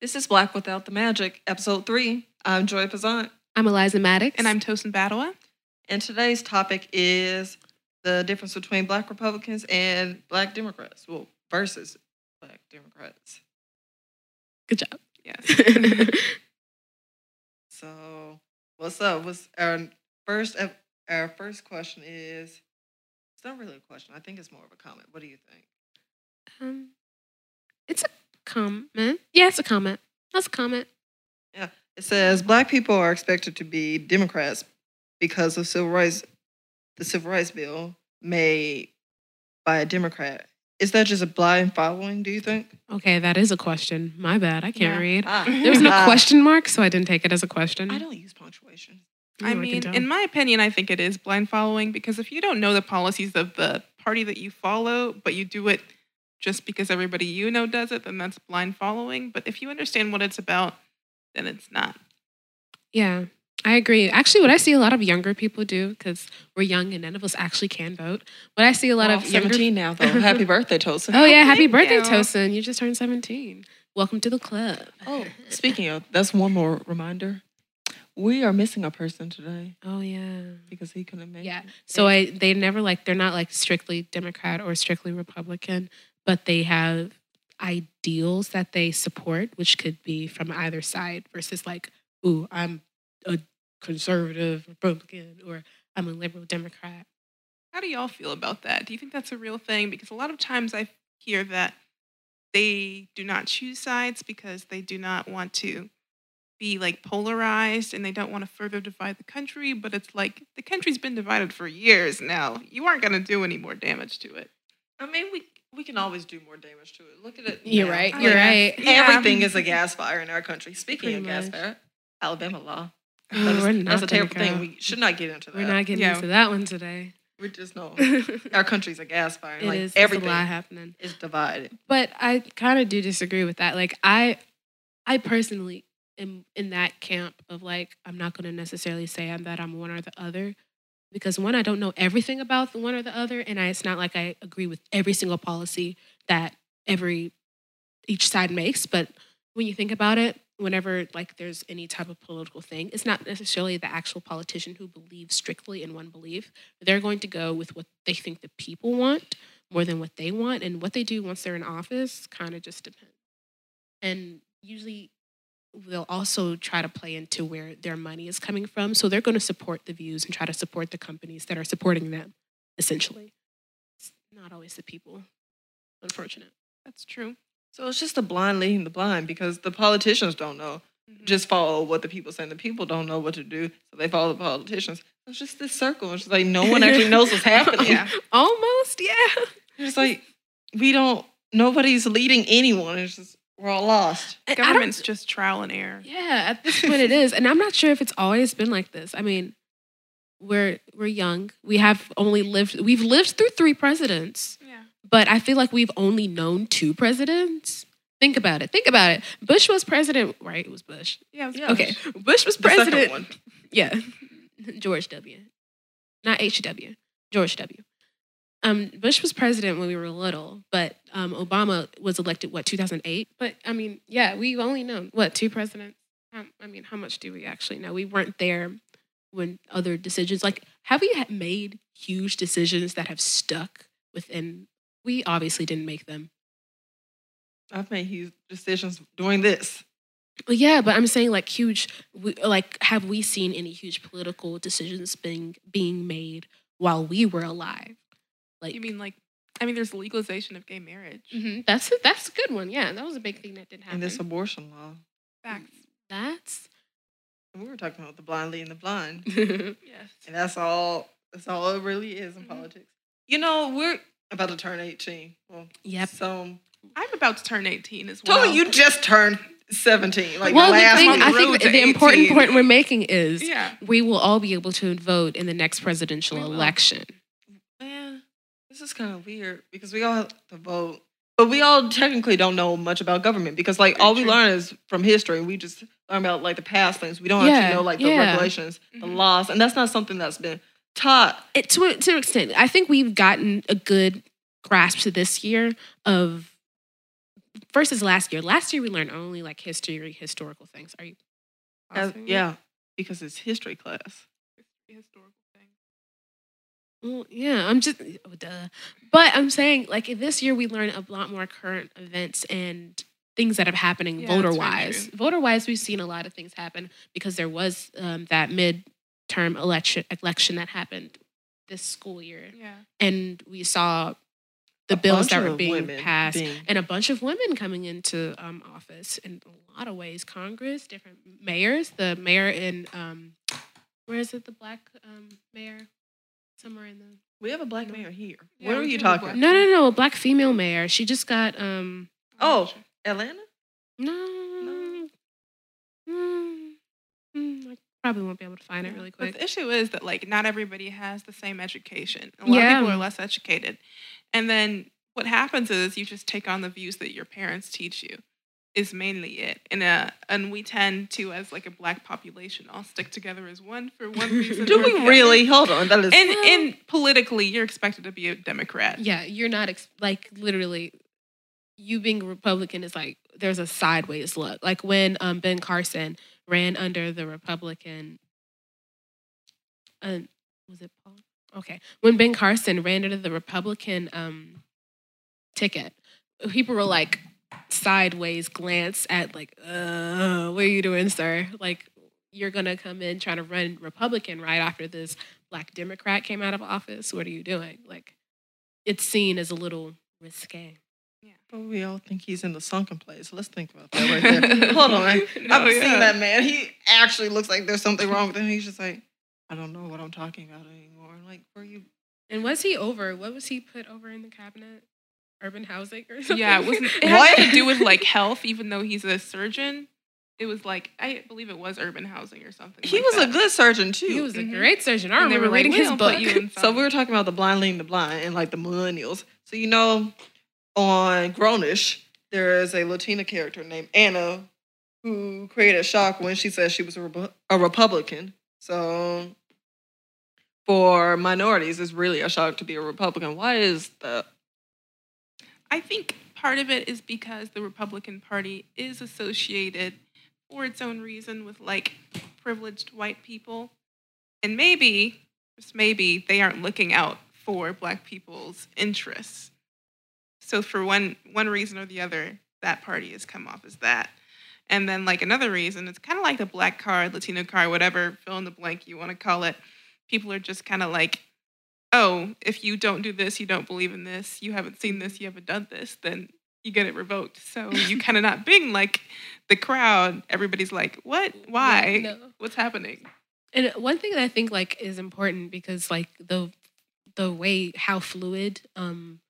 This is Black Without the Magic, episode three. I'm Joy Pazant, I'm Eliza Maddox. And I'm Tosin Badawa. and today's topic is the difference between Black Republicans and Black Democrats. Well, versus Black Democrats. Good job. Yes. So, what's up? What's our first? Our first question is. It's not really a question. I think it's more of a comment. What do you think? um, it's a comment. Yeah, it's a comment. That's a comment. Yeah. It says black people are expected to be Democrats because of civil rights, the civil rights bill made by a Democrat. Is that just a blind following? Do you think? Okay, that is a question. My bad. I can't Yeah. read. Ah. There was no Ah. question mark, so I didn't take it as a question. I don't use punctuation. Oh, I mean, tell. in my opinion, I think it is blind following because if you don't know the policies of the party that you follow, but you do it just because everybody you know does it, then that's blind following. But if you understand what it's about, then it's not. Yeah, I agree. Actually, what I see a lot of younger people do, because we're young and none of us actually can vote, but I see a lot Well, of younger. 17 now, though. Happy birthday, Tosin. Oh yeah, happy Thank birthday, you. Tosin! You just turned seventeen. Welcome to the club. Oh, speaking of, that's one more reminder. We are missing a person today Oh yeah. because he couldn't make Yeah. it. So I they never like they're not like strictly Democrat or strictly Republican, but they have ideals that they support, which could be from either side versus like, ooh, I'm a conservative Republican or I'm a liberal Democrat. How do y'all feel about that? Do you think that's a real thing? Because a lot of times I hear that they do not choose sides because they do not want to be like polarized and they don't want to further divide the country. But it's like the country's been divided for years now. You aren't going to do any more damage to it. I mean, we we can always do more damage to it. Look at it. You're now. right. You're yeah. right. Yeah. Everything is a gas fire in our country. Speaking Pretty of gas fire, Alabama law. Oh, That is- we're that's not a gonna terrible go. thing. We should not get into that. We're not getting Yeah. into that one today. We just know our country's a gas fire. is like it's everything a lot happening. is divided. but I kind of do disagree with that. Like I, I personally am in that camp of like I'm not going to necessarily say I'm that I'm one or the other, because one I don't know everything about the one or the other, and I, it's not like I agree with every single policy that every each side makes. But when you think about it, whenever like there's any type of political thing, it's not necessarily the actual politician who believes strictly in one belief. They're going to go with what they think the people want more than what they want and what they do once they're in office kind of just depends and usually they'll also try to play into where their money is coming from so they're going to support the views and try to support the companies that are supporting them essentially it's not always the people unfortunate That's true. So it's just a blind leading the blind because the politicians don't know. Mhm. Just follow what the people say. and The people don't know what to do, so they follow the politicians. It's just this circle. It's just like no one actually knows what's happening. Yeah. almost yeah It's like we don't. Nobody's leading anyone. It's just we're all lost. And I don't- Government's just trial and error. Yeah, at this point it is. And I'm not sure if it's always been like this. I mean, we're we're young. We have only lived we've lived through three presidents, Yeah. but I feel like we've only known two presidents. Think about it. Think about it. Bush was president, right? It was Bush. Yeah. it was Yeah. Okay. Bush was The second president. one. Yeah. George W. Not H.W. George W. Um, Bush was president when we were little, but um, Obama was elected, what, 2008? But I mean, yeah, we've only known, what, two presidents? Um, I mean, how much do we actually know? We weren't there when other decisions, like, have we made huge decisions that have stuck within? We obviously didn't make them. I've made huge decisions doing this. Well, yeah, but I'm saying like huge, like have we seen any huge political decisions being being made while we were alive? Like, You mean like, I mean, there's legalization of gay marriage. Mhm, that's a, that's a good one. Yeah, that was a big thing that did happen. And this abortion law. Facts. that's And we were talking about the blind leading the blind. Yes. And that's all that's all it really is in Mhm. politics. You know, we're about to turn 18. Well, Yep. So I'm about to turn 18 as well. Totally, you just turned 17. Like well, the the last thing I think to the important point we're making is Yeah. we will all be able to vote in the next presidential We will. election. This is kind of weird because we all have to vote, but we all technically don't know much about government because, like, all we learn is from history. We just learn about like the past things. We don't Yeah, actually know like the yeah. regulations, the Mhm. laws, and that's not something that's been taught. it, to, to an extent, I think we've gotten a good grasp to this year of versus last year. Last year we learned only like history, historical things. Are you? As- yeah, because it's history class. historical thing. Well, yeah, I'm just, oh, duh. But I'm saying, like, this year we learned a lot more current events and things that are happening Yeah, that's voter wise. Voter wise, we've seen a lot of things happen because there was um, that midterm election election that happened this school year, Yeah. and we saw the A bills bunch that were of being women passed, being- and a bunch of women coming into um, office in a lot of ways. Congress, different mayors, the mayor in um, where is it? The black um, mayor, somewhere in the We have a black mayor here. Yeah, Where are you do have a talking? black- no, no, no, a black female mayor. She just got um Oh, Atlanta? no. Mm, mm, I probably won't be able to find it really But quick. the issue is that like not everybody has the same education. A lot Yeah. of people are less educated. And then what happens is you just take on the views that your parents teach you is mainly it. And uh and we tend to as like a black population all stick together as one for one reason. Do we the other. really? Hold on. That is. And Well- and politically you're expected to be a Democrat. Yeah, you're not ex- like literally. You being a Republican is like there's a sideways look. Like when um, Ben Carson ran under the Republican. Uh, was it Paul? Okay, when Ben Carson ran under the Republican um, ticket, people were like sideways glance at like, uh, what are you doing, sir? Like you're gonna come in trying to run Republican right after this black Democrat came out of office. What are you doing? Like it's seen as a little risque. Yeah. But we all think he's in the sunken place. Let's think about that right there. Hold on. No, I've yeah. seen that man. He actually looks like there's something wrong with him. He's just like, I don't know what I'm talking about anymore. I'm Like, were you? And was he over? What was he put over in the cabinet? Urban housing or something? Yeah, it wasn't it What? had to do with like health, even though he's a surgeon. It was like I believe it was urban housing or something. He like was a good surgeon too. he was a Mhm. great surgeon. I And they remember were like, reading "We his book. put you in So we were talking about the blind leading the blind and like the millennials. So you know, on Grownish, there is a Latina character named Anna who created shock when she said she was a, Repu- a Republican. So for minorities, it's really a shock to be a Republican. Why is that? I think part of it is because the Republican Party is associated for its own reason with like privileged white people. And maybe, just maybe, they aren't looking out for black people's interests. So for one one reason or the other, that party has come off as that. And then like another reason, it's kind of like the black card, Latino card, whatever, fill in the blank you want to call it. People are just kind of like, oh, if you don't do this, you don't believe in this, you haven't seen this, you haven't done this, then you get it revoked. So you kind of not being like the crowd. Everybody's like, what? Why? No. What's happening? And one thing that I think like is important because like the the way how fluid um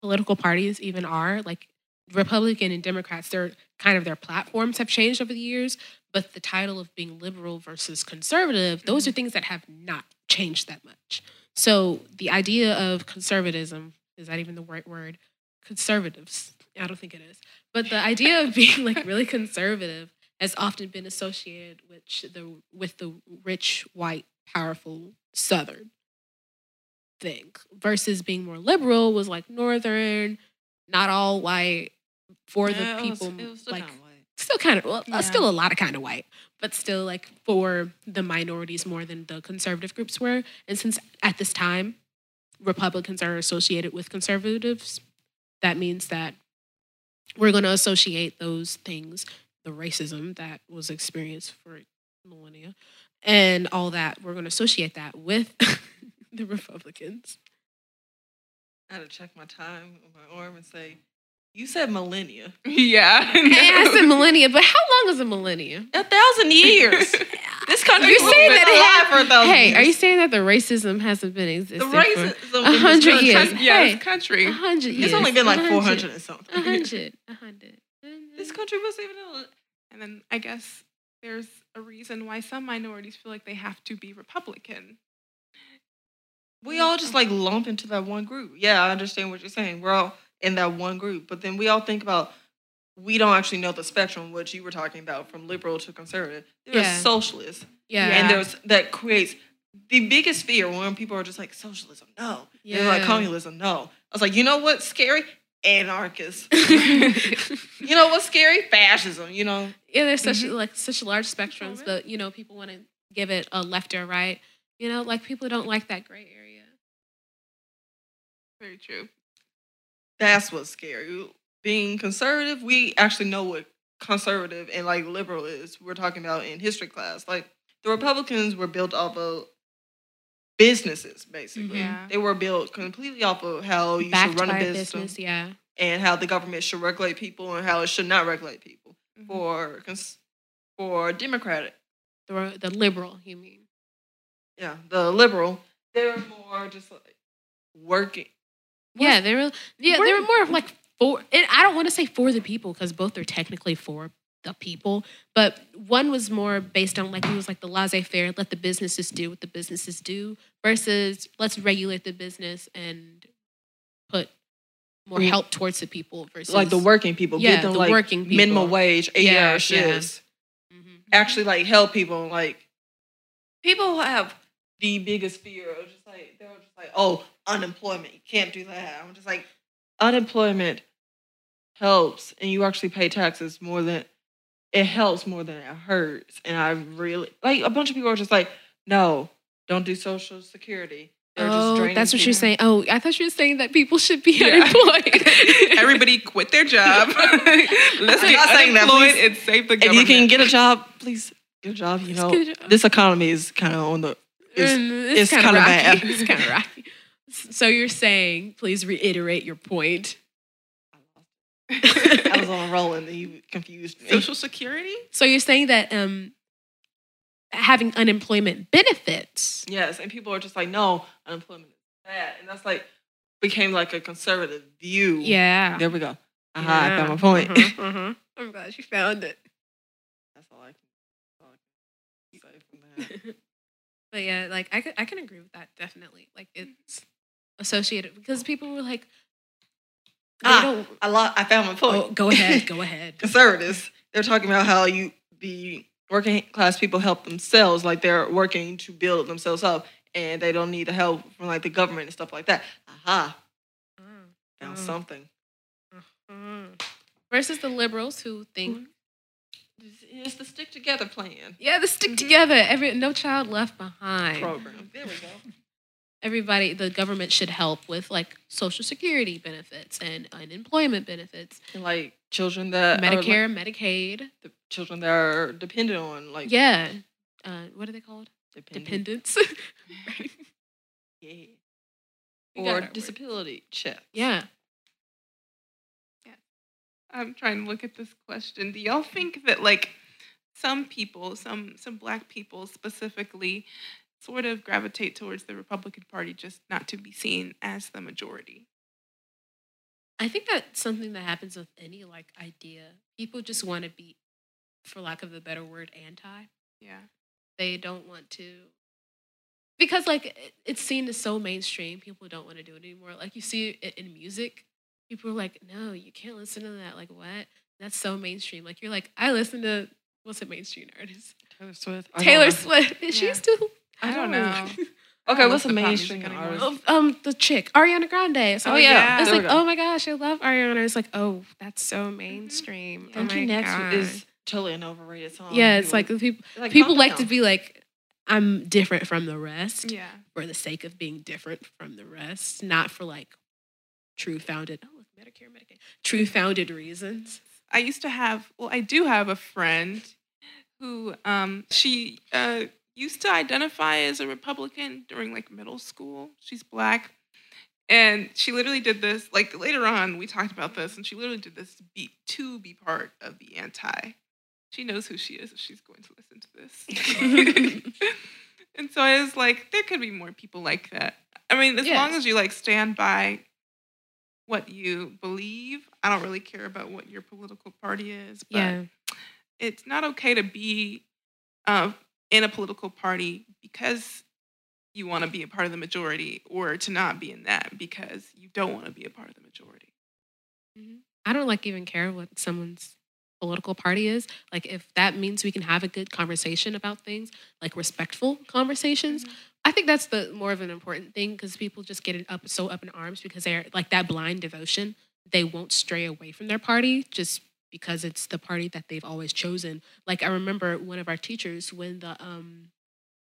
political parties even are, like Republican and Democrats, they're kind of their platforms have changed over the years, but the title of being liberal versus conservative, those are things that have not changed that much. So the idea of conservatism, is that even the right word? Conservatives. I don't think it is. But the idea of being like really conservative has often been associated with the with the rich, white, powerful Southern thing versus being more liberal was like Northern, not all white for Yeah, the was- people it was like. Still kind of well, uh, Yeah. still a lot of kind of white, but still like for the minorities more than the conservative groups were. And since at this time Republicans are associated with conservatives, that means that we're going to associate those things, the racism that was experienced for millennia, and all that. We're going to associate that with the Republicans. I had to check my time on my arm and say, you said millennia. Yeah. Hey, I said millennia, but how long is a millennia? A thousand years. this country You're saying that it alive for a thousand Hey, years. are you saying that the racism hasn't been existing the racism for in a this hundred country- years. yeah, Hey. this country. a hundred years? It's only been like 400 and something. A hundred. A hundred. This country was even a And then I guess there's a reason why some minorities feel like they have to be Republican. we all just like lump into that one group. Yeah, I understand what you're saying. We're all in that one group, but then we all think about we don't actually know the spectrum, which you were talking about, from liberal to conservative. There's Yeah. socialists, Yeah. and there's that creates the biggest fear when people are just like socialism, no, yeah. like communism, no. I was like, you know what's scary? anarchists. you know what's scary? Fascism. You know. Yeah, there's such Mhm. like such large spectrums, really? but you know, people want to give it a left or right. You know, like people don't like that gray area. Very true. That's what's scary. Being conservative, we actually know what conservative and like liberal is. We're talking about in history class. Like the Republicans were built off of businesses, basically. Yeah. They were built completely off of how you Backed should run a business, business, yeah. and how the government should regulate people and how it should not regulate people. Mhm. For cons- for Democratic, The the liberal, you mean? yeah, the liberal, they're more just like working. Yeah, they were. Yeah, they were more of like for. And I don't want to say for the people because both are technically for the people, but one was more based on like it was like the laissez-faire, let the businesses do what the businesses do, versus let's regulate the business and put more Mm. help towards the people versus like the working people, Yeah, give them the like working people. minimum wage, eight Yeah, hour yeah. shifts. Mhm. Actually, like help people. Like people have the biggest fear of just like they're just like, oh, unemployment, you can't do that. I'm just like, unemployment helps, and you actually pay taxes more than it helps more than it hurts. And I really like a bunch of people are just like, no, don't do social security. They're Oh, that's what you're saying. Oh, I thought you were saying that people should be Yeah. unemployed. Everybody quit their job. Let's I'm get that, unemployed please. and save the If you can get a job, please get a job. You know, job. this economy is kind of on the. Is, Mm, it's kinda kinda rocky. bad. It's kind of rocky. So you're saying, please reiterate your point. I was on a roll and you confused me. Social Security? So you're saying that um, having unemployment benefits. Yes, and people are just like, no, unemployment is bad, and that's like became like a conservative view. Yeah. There we go. Aha, I found my Yeah. point. Mhm, mhm. I'm glad you found it. that's all I can, all I can say from that. But yeah, like I can, I can agree with that definitely. Like it's associated because people were like, they Ah, don't. I lo- I found my point. Oh, go ahead, go ahead. Conservatives, they're talking about how you the working class people help themselves, like they're working to build themselves up, and they don't need the help from like the government and stuff like that. Aha, found Mm. something. Mm. Versus the liberals who think, It's the stick together plan yeah, the stick together. Every no child left behind. program. There we go. Everybody, the government should help with like social security benefits and unemployment benefits, And like children that are, like, Medicare, Medicaid. the children that are dependent on like Yeah. Uh, what are they called? dependent, Dependents. Right. yeah. We got our or word. disability checks. Yeah. Yeah. I'm trying to look at this question. Do y'all think that like some people, some some black people specifically, sort of gravitate towards the Republican Party just not to be seen as the majority? I think that's something that happens with any like idea. People just want to be, for lack of a better word, anti. Yeah. They don't want to, because like it's seen as so mainstream. People don't want to do it anymore. Like you see it in music, people are like, "No, you can't listen to that." Like what? That's so mainstream. Like you're like, I listen to what's a mainstream artist? Taylor Swift. Taylor. Swift. Is she Yeah. still? I don't know. Okay, what's a listen to pop music mainstream artist? Oh, um, the chick Ariana Grande. So Oh, like, yeah. it's There like, go. oh my gosh, I love Ariana. It's like, oh, that's so mainstream. Oh Country my Next God. is totally an overrated song. yeah, it's like the people like, people like to be like, I'm different from the rest Yeah. for the sake of being different from the rest, not for like true founded. Oh, look, Medicare, Medicaid. True founded reasons. I used to have, well, I do have a friend who um, she uh, used to identify as a Republican during like middle school. She's black. And she literally did this, like later on, we talked about this, and she literally did this to be, to be part of the anti. She knows who she is if she's going to listen to this. and so I was like, there could be more people like that. I mean, as long as you like stand by what you believe, I don't really care about what your political party is. But Yeah. it's not okay to be uh, in a political party because you want to be a part of the majority or to not be in that because you don't want to be a part of the majority. Mm-hmm. I don't like even care what someone's political party is. Like if that means we can have a good conversation about things, like respectful conversations, mm-hmm. I think that's the more of an important thing because people just get it up so up in arms because they're like that blind devotion they won't stray away from their party just because it's the party that they've always chosen. Like I remember one of our teachers when the um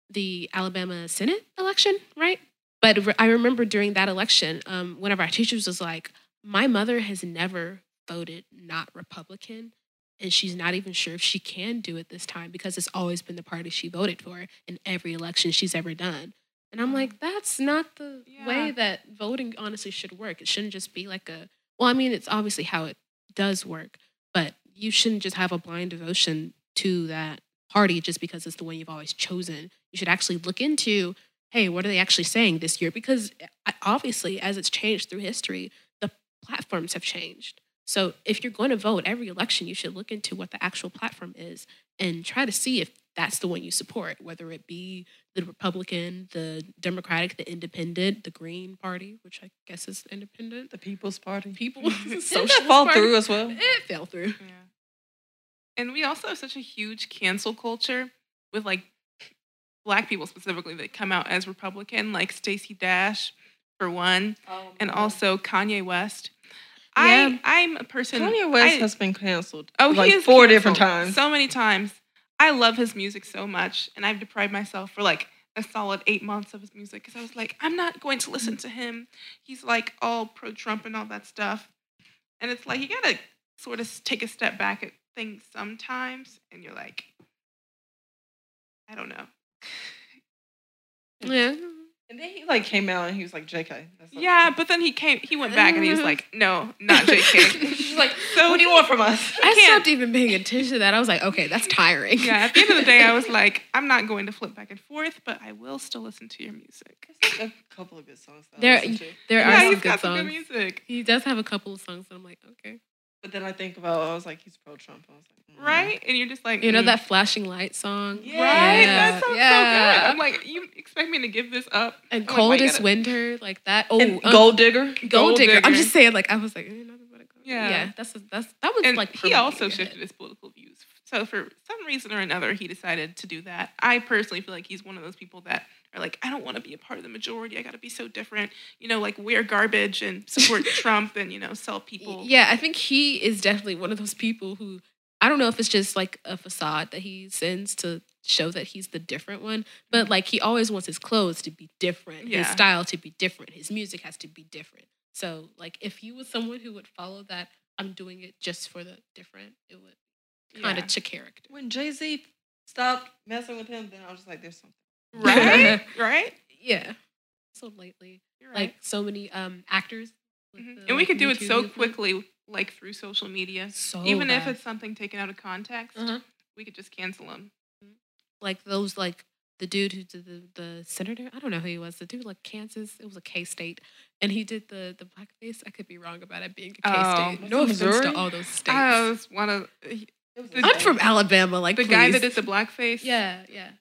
the Alabama Senate election, right? But re- I remember during that election, um, one of our teachers was like, "My mother has never voted not Republican, and she's not even sure if she can do it this time because it's always been the party she voted for in every election she's ever done." And I'm like, "That's not the way that voting honestly should work. It shouldn't just be like a well, I mean, it's obviously how it does work, but you shouldn't just have a blind devotion to that party just because it's the one you've always chosen. You should actually look into, hey, what are they actually saying this year? Because uh, obviously, as it's changed through history, the platforms have changed. So if you're going to vote every election, you should look into what the actual platform is and try to see if that's the one you support, whether it be the Republican, the Democratic, the Independent, the Green Party, which I guess is independent. The People's Party. People, Didn't Socialist that fall Party. through as well? It fell through. Yeah. And we also have such a huge cancel culture with like black people specifically that come out as Republican, like Stacey Dash for one, oh, and also Kanye West. Yeah. I I'm a person Kanye West I- has been canceled. Oh, like he is four canceled different times. So many times. I love his music so much, and I've deprived myself for like a solid eight months of his music because I was like, I'm not going to listen to him. He's like all pro Trump and all that stuff. And it's like, you gotta sort of take a step back at things sometimes, and you're like, I don't know. Yeah. And then he like came out and he was like, "JK." That's Yeah, but then he came, he went back and he was like, no, not JK. She's like, so "What do you want from us?" I can't- stopped even paying attention to that. I was like, okay, that's tiring. Yeah, at the end of the day, I was like, I'm not going to flip back and forth, but I will still listen to your music. There's a couple of good songs. That There- I to. there yeah, are some he's good got some songs. good music. He does have a couple of songs that I'm like, okay. But then I think about, I was like, he's pro Trump. I was like, mm. Right? And you're just like, You know mm. that flashing light song? Yeah. Right? Yeah. That sounds Yeah. so good. I'm like, you expect me to give this up? And I'm like, why you coldest gotta- winter, like that. Oh, And uh, Gold Digger. Gold, Gold digger. I'm just saying, like I was like, eh, nothing but a gold. Yeah. yeah. That's that's that was And like. he also shifted ahead. his political views. So for some reason or another, he decided to do that. I personally feel like he's one of those people that are like, I don't want to be a part of the majority. I got to be so different. You know, like wear garbage and support Trump and you know sell people. Yeah, I think he is definitely one of those people who I don't know if it's just like a facade that he sends to show that he's the different one, but mm-hmm. like he always wants his clothes to be different, his style to be different, his music has to be different. So like if he was someone who would follow that, I'm doing it just for the different, it would kind Yeah. of to character. When Jay Z stopped messing with him, then I was just like, "There's something." Right? right? Yeah. So lately, right. like so many um actors, with Mhm. the, and we like, could do it so movement. quickly, like through social media. So Even if it's something taken out of context, Uh-huh. we could just cancel them. like those like the dude who did the, the senator i don't know who he was the dude like kansas it was a k-state and he did the the blackface i could be wrong about it being a Oh, k-state was no it offense to all those states I was one of he- It was The- i'm from alabama like the guy that did the blackface. yeah yeah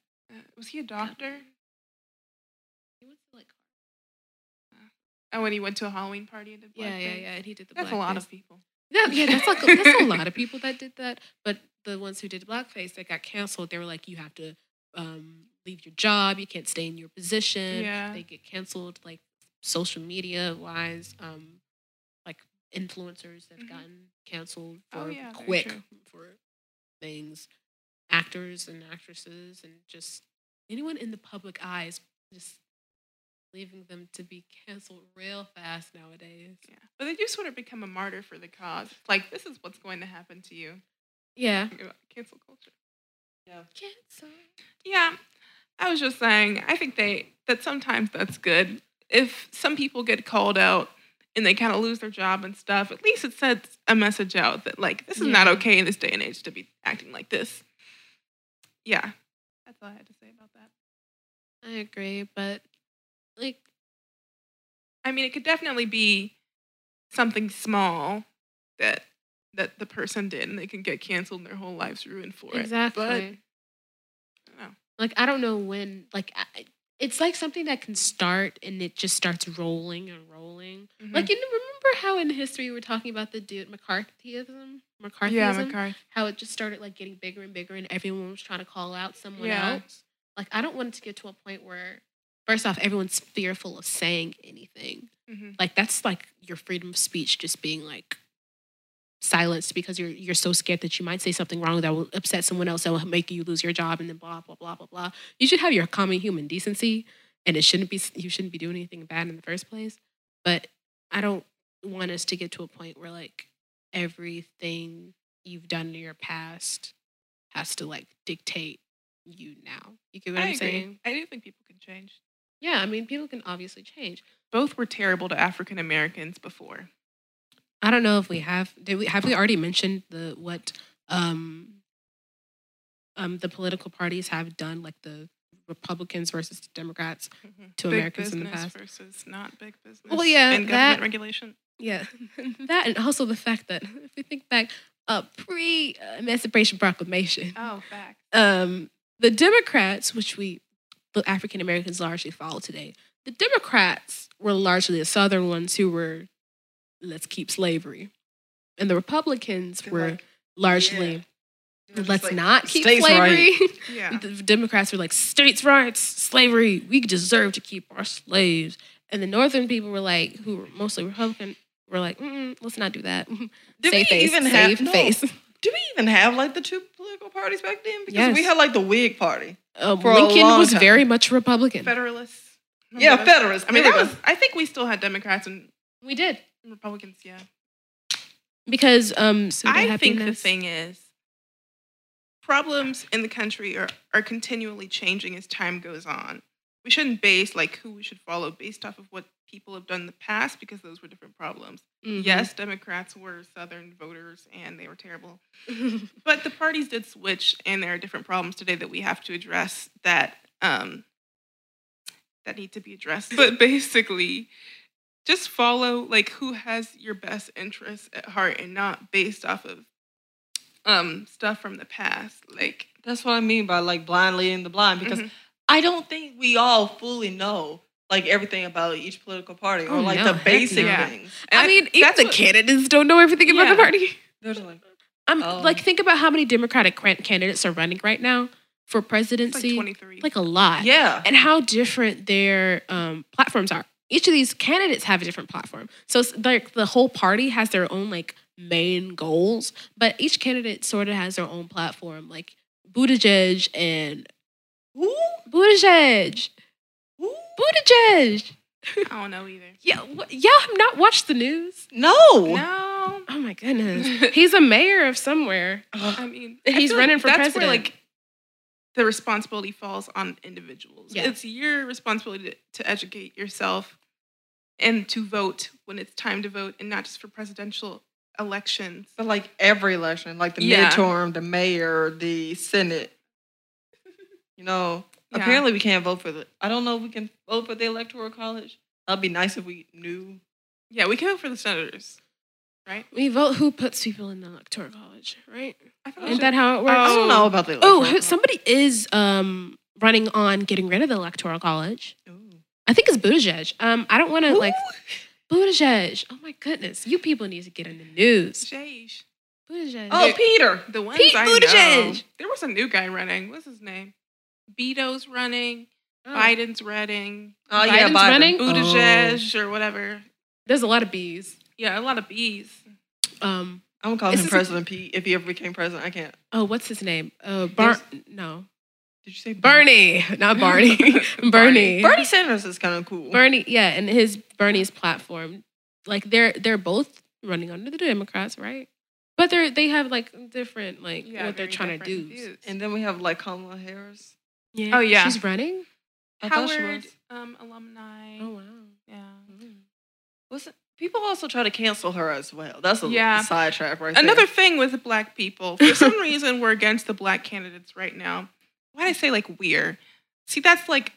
was he a doctor? He went to, like, Oh, and he went to a Halloween party and did blackface. yeah yeah yeah and he did the That's a lot of people. Yeah, yeah, that's like that's a lot of people that did that. But the ones who did blackface that got canceled, they were like, you have to um, leave your job, you can't stay in your position. Yeah. They get canceled, like social media wise, um, like influencers that have Mhm. gotten canceled for Oh, yeah, quick for things, actors and actresses, and just anyone in the public eye is just leaving them to be canceled real fast nowadays. Yeah, but they do sort of become a martyr for the cause. Like this is what's going to happen to you. Yeah. Cancel culture. Yeah. Cancel. Yeah, I was just saying. I think they that sometimes that's good. If some people get called out and they kind of lose their job and stuff, at least it sends a message out that like this is not okay in this day and age to be acting like this. Yeah, that's all I had to say about that. I agree, but like I mean, it could definitely be something small that that the person did, and they can get canceled and their whole life's ruined for it. exactly. But I don't know. like I don't know when. Like I, it's like something that can start and it just starts rolling and rolling. Mhm. Like you how in history we're talking about the dude McCarthyism, McCarthyism, yeah, McCarthy. how it just started like getting bigger and bigger, and everyone was trying to call out someone Yeah. else. Like I don't want it to get to a point where first off, everyone's fearful of saying anything. Mhm. Like that's like your freedom of speech just being like silenced because you're you're so scared that you might say something wrong that will upset someone else that will make you lose your job and then blah blah blah blah blah. You should have your common human decency and it shouldn't be you shouldn't be doing anything bad in the first place. But I don't want us to get to a point where like everything you've done in your past has to like dictate you now. You get what I am saying? I do think people can change. Yeah, I mean people can obviously change. Both were terrible to African Americans before. I don't know if we have. Did we have we already mentioned the what um um the political parties have done, like the Republicans versus the Democrats to big Americans in the past? versus not big business. Well, yeah, and government that- regulation. Yeah, that and also the fact that if we think back, uh, pre Emancipation Proclamation, Oh, fact. um, the Democrats, which we the African Americans largely follow today, the Democrats were largely the Southern ones who were let's keep slavery, and the Republicans They're were like, largely They're let's like, not keep states' slavery. Yeah. the Democrats were like states' rights, slavery. We deserve to keep our slaves, and the Northern people were like, who were mostly Republican, were like, let's not do that. Did Save we face, even save have no, face. Did we even have like the two political parties back then? Because we had like the Whig Party. Um, Lincoln was time. very much Republican. Federalists. Yeah? Federalists. I mean, that was. I think we still had Democrats and we did Republicans. Yeah. because um, I think the thing is, problems in the country are, are continually changing as time goes on. We shouldn't base like who we should follow based off of what people have done in the past because those were different problems. Mhm. Yes, Democrats were Southern voters and they were terrible. But the parties did switch, and there are different problems today that we have to address that um, that need to be addressed. But basically, just follow like who has your best interests at heart, and not based off of um, stuff from the past. Like, That's what I mean by like blind leading the blind because Mhm. I don't think we all fully know like everything about each political party or Oh, like no, the basic no. things. and I mean, even the candidates don't know everything about the party. They're like, I'm Oh. like, think about how many Democratic candidates are running right now for it's like presidency. twenty three. like a lot. yeah. and how different their um, platforms are. Each of these candidates have a different platform. So like the whole party has their own like main goals, but each candidate sort of has their own platform. Like Buttigieg and Who? Buttigieg, Who? Buttigieg. I don't know either. Yeah, what, y'all have not watched the news. No. No, Oh my goodness, he's a mayor of somewhere. I mean, And I he's feel running like for that's president. Where, like the responsibility falls on individuals. Yeah. It's your responsibility to, to educate yourself and to vote when it's time to vote, and not just for presidential elections. But like every election, like the Yeah. midterm, the mayor, the senate. You know, Yeah. apparently we can't vote for the. I don't know if we can vote for the electoral college. That'd be nice if we knew. Yeah, we can vote for the senators, right? We vote who puts people in the electoral college, right? I thought Isn't that how it works? I don't know about the. Oh, electoral who- college. somebody is um, running on getting rid of the electoral college. Ooh. I think it's Buttigieg. Um, I don't want to like Who? Buttigieg. Oh my goodness, you people need to get in the news. Sheesh. Buttigieg. Oh, Peter. The ones Pete I know. Buttigieg. There was a new guy running. What's his name? Beto's running. Oh. Biden's running. Oh yeah, Biden's Biden. running? Buttigieg or whatever. There's a lot of bees. Yeah, a lot of bees. Um, I'm gonna call him is- President Pete if he ever became president. I can't. oh, what's his name? Uh, Bar. No, Did you say Bernie, not Barney. Bernie. Bernie. Bernie Sanders is kind of cool. Bernie, yeah, and his Bernie's platform, like they're they're both running under the Democrats, right? But they're they have like different like Yeah, what they're trying to do. views. And then we have like Kamala Harris. Yeah. Oh, yeah. she's running. I thought she Howard was. um, alumni. Oh wow. Yeah. Listen, people also try to cancel her as well. That's a Yeah. yeah. sidetrack right Another there. thing with black people, for some reason, we're against the black candidates right now. Why do I say like we're? See, that's like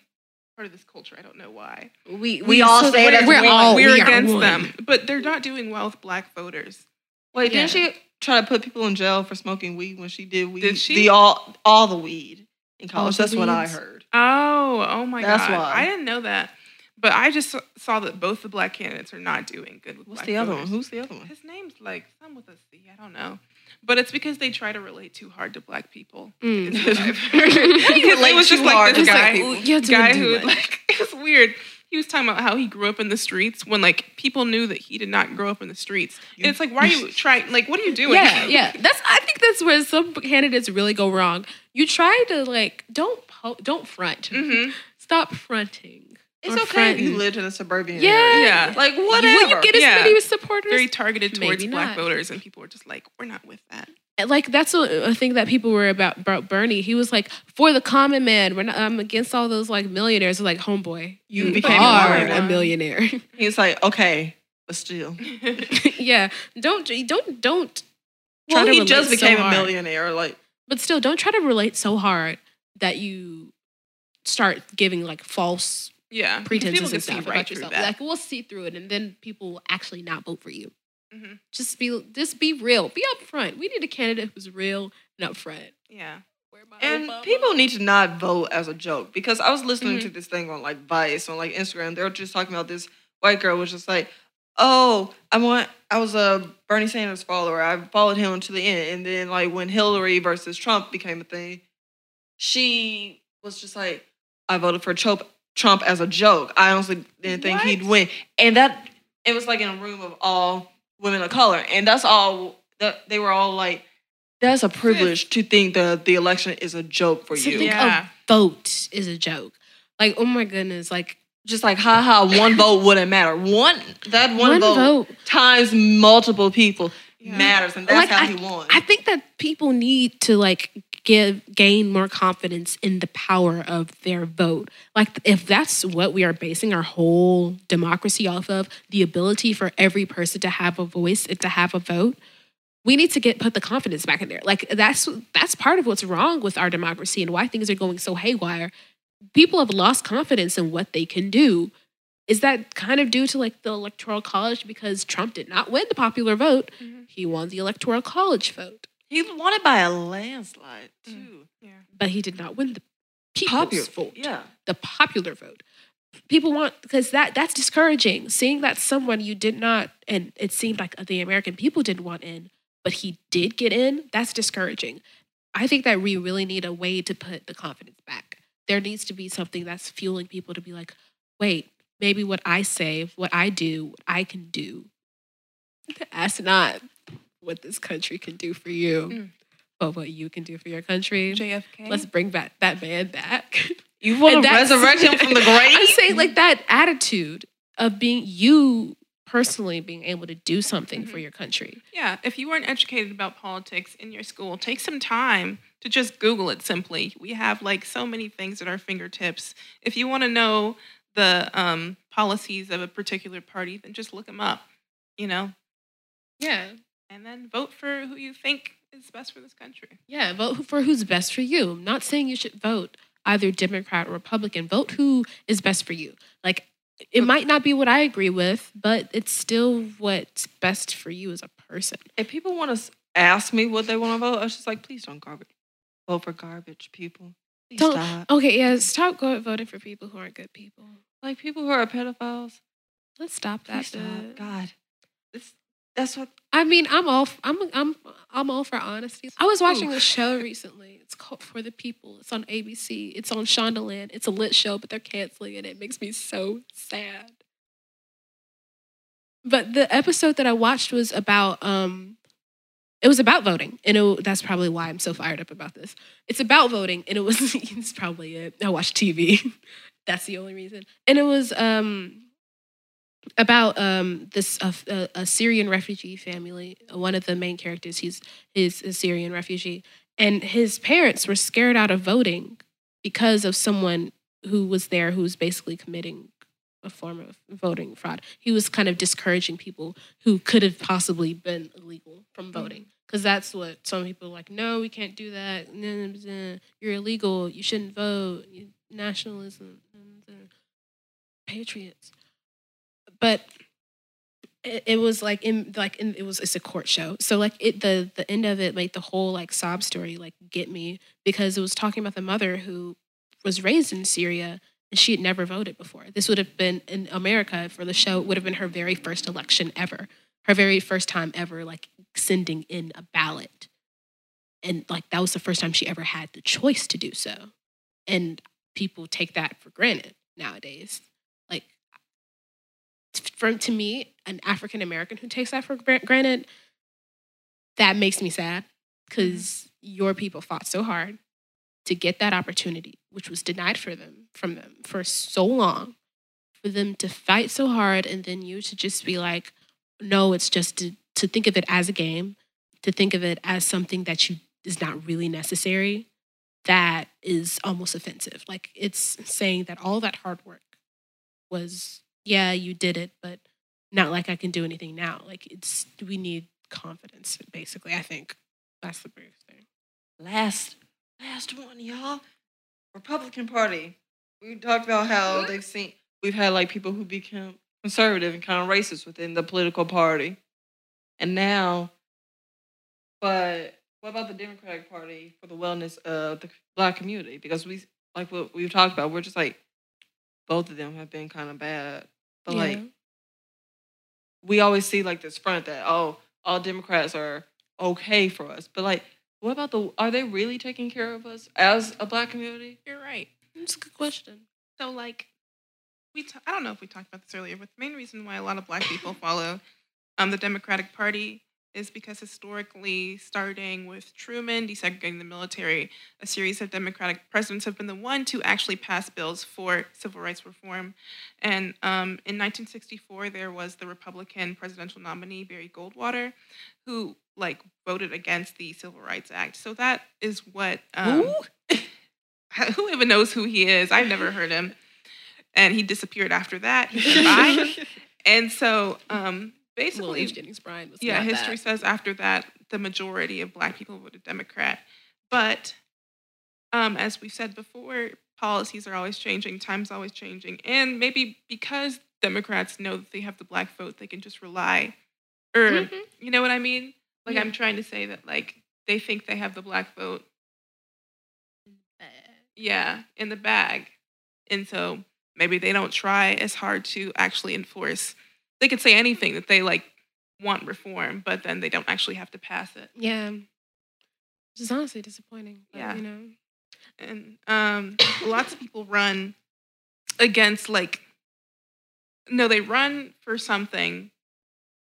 part of this culture. I don't know why. We We all so say we're, we're all we're we against one. them, but they're not doing well with black voters. Wait, didn't she try to put people in jail for smoking weed when she did weed? Did she? The all all the weed in college. That's what I heard. Oh, oh my That's god! why. I didn't know that, but I just saw that both the black candidates are not doing good with What's the other one? Who's the other one? His name's like some with a C. I don't know, but it's because they try to relate too hard to black people. Mm. is what I've heard. Because relate it was just like this guy, you're guy who like was weird. He was talking about how he grew up in the streets when like people knew that he did not grow up in the streets. And it's like, why are you trying? Like, what are you doing? Yeah, yeah. That's I think that's where some candidates really go wrong. You try to like don't po- don't front. hmm Stop fronting. It's Or okay if you fronting. lived in a suburban Yeah. area. Yeah. Like Will whatever. you get as Yeah. many supporters? Very targeted towards Maybe black not. voters, and people were just like, we're not with that. And, like that's a, a thing that people were about, about Bernie. He was like, for the common man, we're not, I'm against all those like millionaires. Like, homeboy, you, You became are one. a millionaire. He's like, okay, but still. yeah, don't don't don't. Well, to he relate just so became a millionaire. Like, But still, don't try to relate so hard that you start giving like false yeah, pretenses and see stuff right about through yourself. that. Like we'll see through it, and then people will actually not vote for you. Mhm. Just be just be real. Be upfront. We need a candidate who's real and upfront. yeah, and Obama? people need to not vote as a joke because I was listening Mhm. to this thing on like Vice on like Instagram. They were just talking about this white girl was just like, oh, I want. I was a Bernie Sanders follower. I followed him to the end, and then like when Hillary versus Trump became a thing, she was just like, I voted for Trump. Trump as a joke. I honestly didn't think he'd win, and that it was like in a room of all women of color, and that's all. That they were all like, that's a privilege to think that the election is a joke for To you. think Yeah. a vote is a joke. Like, oh my goodness, like just like haha one vote wouldn't matter one that one, one, vote, vote. times multiple people Yeah. matters and that's Like, how he won I think that people need to like give gain more confidence in the power of their vote. Like if that's what we are basing our whole democracy off of, the ability for every person to have a voice and to have a vote, we need to get put the confidence back in there. Like that's that's part of what's wrong with our democracy and why things are going so haywire. People have lost confidence in what they can do. Is that kind of due to like the electoral college because Trump did not win the popular vote? Mhm. He won the electoral college vote, he won it by a landslide mm, too yeah. but he did not win the people's popular vote. yeah the popular vote. People want because that that's discouraging. Seeing that someone you did not, and it seemed like the American people didn't want in, but he did get in. That's discouraging. I think that we really need a way to put the confidence back. There needs to be something that's fueling people to be like, wait, maybe what I say, what I do, what I can do. That's not what this country can do for you, Mm. but what you can do for your country. JFK. Let's bring back that man back. you want And to resurrect him from the grave I'm saying like that attitude of being you personally being able to do something for Mhm. your country. Yeah, if you weren't educated about politics in your school, take some time to just Google it simply. We have like so many things at our fingertips. If you want to know the um, policies of a particular party, then just look them up, you know, Yeah. And then vote for who you think is best for this country. Yeah, vote for who's best for you. I'm not saying you should vote either Democrat or Republican. Vote who is best for you. Like it might not be what I agree with, but it's still what's best for you as a person. if people want to ask me what they want to vote i was just like please don't garbage vote for garbage people please Don't- stop Okay, yeah, stop go- voting for people who aren't good people. like people who are pedophiles Let's stop that. stop god this, that's what I mean, I'm all I'm I'm I'm all for honesty. I was watching a show recently. It's called For the People. It's on ABC. It's on Shondaland. It's a lit show, but they're canceling it. It makes me so sad. But the episode that I watched was about um it was about voting. And it, that's probably why I'm so fired up about this. It's about voting and it was it's probably it. I watch TV. that's the only reason. And it was um about um this uh, a, a Syrian refugee family. One of the main characters, he's is a Syrian refugee, and his parents were scared out of voting because of someone who was there who was basically committing a form of voting fraud. He was kind of discouraging people who could have possibly been illegal from voting. Because that's what some people are like, no, we can't do that. You're illegal. You shouldn't vote. Nationalism. Patriots but it, it was like in like in, it was it's a court show. So like it the the end of it like the whole like sob story like get me because it was talking about the mother who was raised in syria and she had never voted before. This would have been in america for the show it would have been her very first election ever her very first time ever like sending in a ballot. And like that was the first time she ever had the choice to do so. And people take that for granted nowadays. From to me, an African American who takes that for granted, that makes me sad mm-hmm. because your people fought so hard to get that opportunity, which was denied for them from them for so long. For them to fight so hard and then you to just be like, no, it's just to, to think of it as a game, to think of it as something that you is not really necessary, that is almost offensive. Like it's saying that all that hard work was, yeah, you did it, but not like I can do anything now. Like it's we need confidence, basically, I think. That's the biggest thing. Last, last one, y'all. Republican Party. We talked about how mm-hmm. they've seen we've had like people who become conservative and kind of racist within the political party, and now, but what about the Democratic Party for the wellness of the Black community? Because we like what we've talked about, we're just like both of them have been kind of bad, but like we always see like this front that oh all Democrats are okay for us, but like what about the are they really taking care of us as a Black community? You're right. That's a good question. So like we t- I don't know if we talked about this earlier, but the main reason why a lot of black people follow um, the Democratic Party is because historically, starting with Truman desegregating the military, a series of Democratic presidents have been the one to actually pass bills for civil rights reform. And um, in 1964, there was the Republican presidential nominee Barry Goldwater, who like voted against the Civil Rights Act. So that is what um, who even knows who he is? I've never heard him. And he disappeared after that. He bye. and so um, basically. Jennings Bryan was yeah, history that. says after that, the majority of black people voted Democrat. But um, as we've said before, policies are always changing, time's always changing. And maybe because Democrats know that they have the black vote, they can just rely. Or, Mhm. you know what I mean? Like, Yeah. I'm trying to say that, like, they think they have the black vote yeah, in the bag. And so maybe they don't try as hard to actually enforce. They could say anything that they like want reform, but then they don't actually have to pass it. Yeah. Which is honestly disappointing. but, Yeah. You know. And um, lots of people run against like, no, they run for something,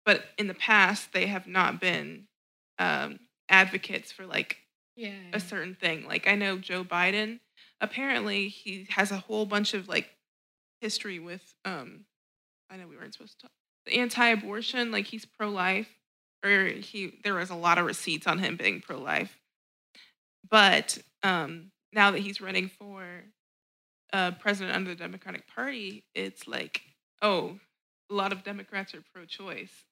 but in the past they have not been um, advocates for like Yeah. a certain thing. Like I know Joe Biden, apparently he has a whole bunch of like history with um I know we weren't supposed to talk. Anti-abortion, like he's pro-life or he there was a lot of receipts on him being pro-life. But um now that he's running for uh president under the Democratic Party, it's like, oh, a lot of Democrats are pro-choice.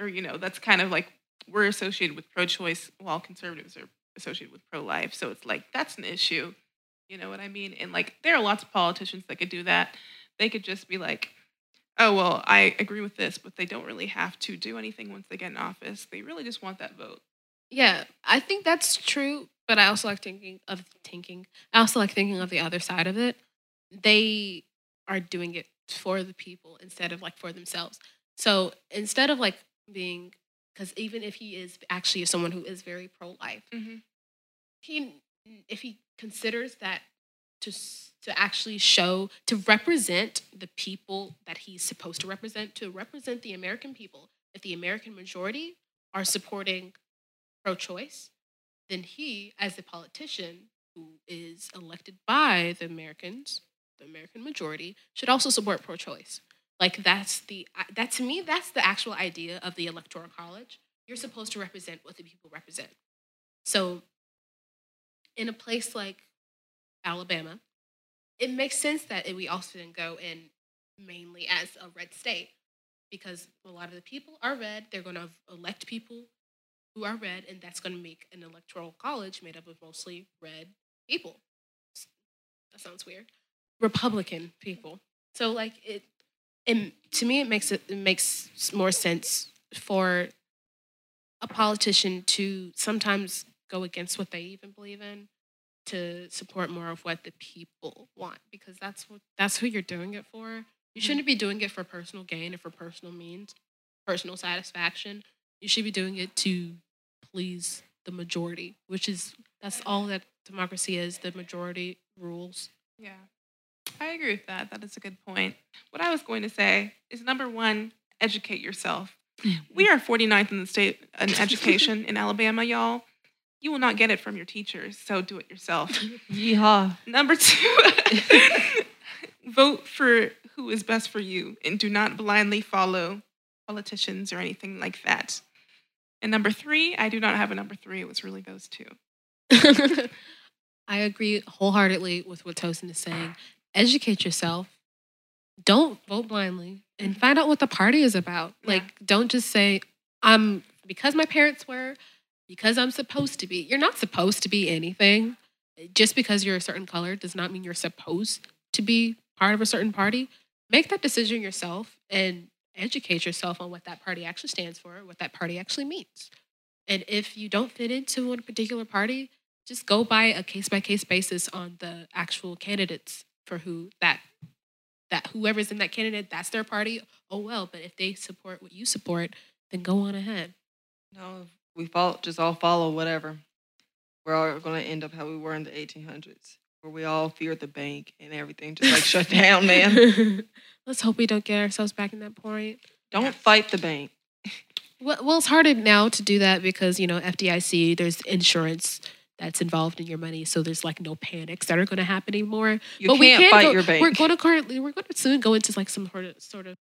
Or you know, that's kind of like we're associated with pro-choice while conservatives are associated with pro-life. So it's like that's an issue. You know what I mean? And like there are lots of politicians that could do that. They could just be like, "Oh, well, I agree with this," but they don't really have to do anything once they get in office. They really just want that vote. Yeah, I think that's true, but I also like thinking of thinking. I also like thinking of the other side of it. They are doing it for the people instead of like for themselves. So instead of like being, because even if he is actually someone who is very pro life, Mm-hmm. he if he considers that to to actually show to represent the people that he's supposed to represent to represent the American people if the American majority are supporting pro-choice then he as a politician who is elected by the Americans the American majority should also support pro-choice. Like that's the uh, that to me that's the actual idea of the electoral college. You're supposed to represent what the people represent. So in a place like Alabama, it makes sense that we also didn't go in mainly as a red state because a lot of the people are red. They're going to elect people who are red, and that's going to make an electoral college made up of mostly red people. That sounds weird. Republican people. So like it, it to me, it makes it, it makes more sense for a politician to sometimes go against what they even believe in to support more of what the people want because that's what that's who you're doing it for. You mm-hmm. shouldn't be doing it for personal gain or for personal means, personal satisfaction. You should be doing it to please the majority, which is that's all that democracy is. The majority rules. Yeah. I agree with that. That is a good point. What I was going to say is number one, educate yourself. We are 49th in the state in education in Alabama, y'all. You will not get it from your teachers, so do it yourself. Yeehaw. Number two, vote for who is best for you and do not blindly follow politicians or anything like that. And number three, I do not have a number three. It was really those two. I agree wholeheartedly with what Tosin is saying. Educate yourself. Don't vote blindly and find out what the party is about. Yeah. Like, don't just say, I'm because my parents were, because I'm supposed to be. You're not supposed to be anything. Just because you're a certain color does not mean you're supposed to be part of a certain party. Make that decision yourself and educate yourself on what that party actually stands for, what that party actually means. And if you don't fit into one particular party, just go by a case by case basis on the actual candidates for who that that whoever's in that candidate, that's their party. Oh well, but if they support what you support, then go on ahead. No, we follow, just all follow whatever. We're all going to end up how we were in the 1800s, where we all feared the bank and everything just like shut down, man. Let's hope we don't get ourselves back in that point. Don't fight the bank. Well, well, it's harder now to do that because you know FDIC. There's insurance that's involved in your money, so there's like no panics that are going to happen anymore. You but can't we can fight go, your bank. We're going to currently, we're going to soon go into like some sort of sort of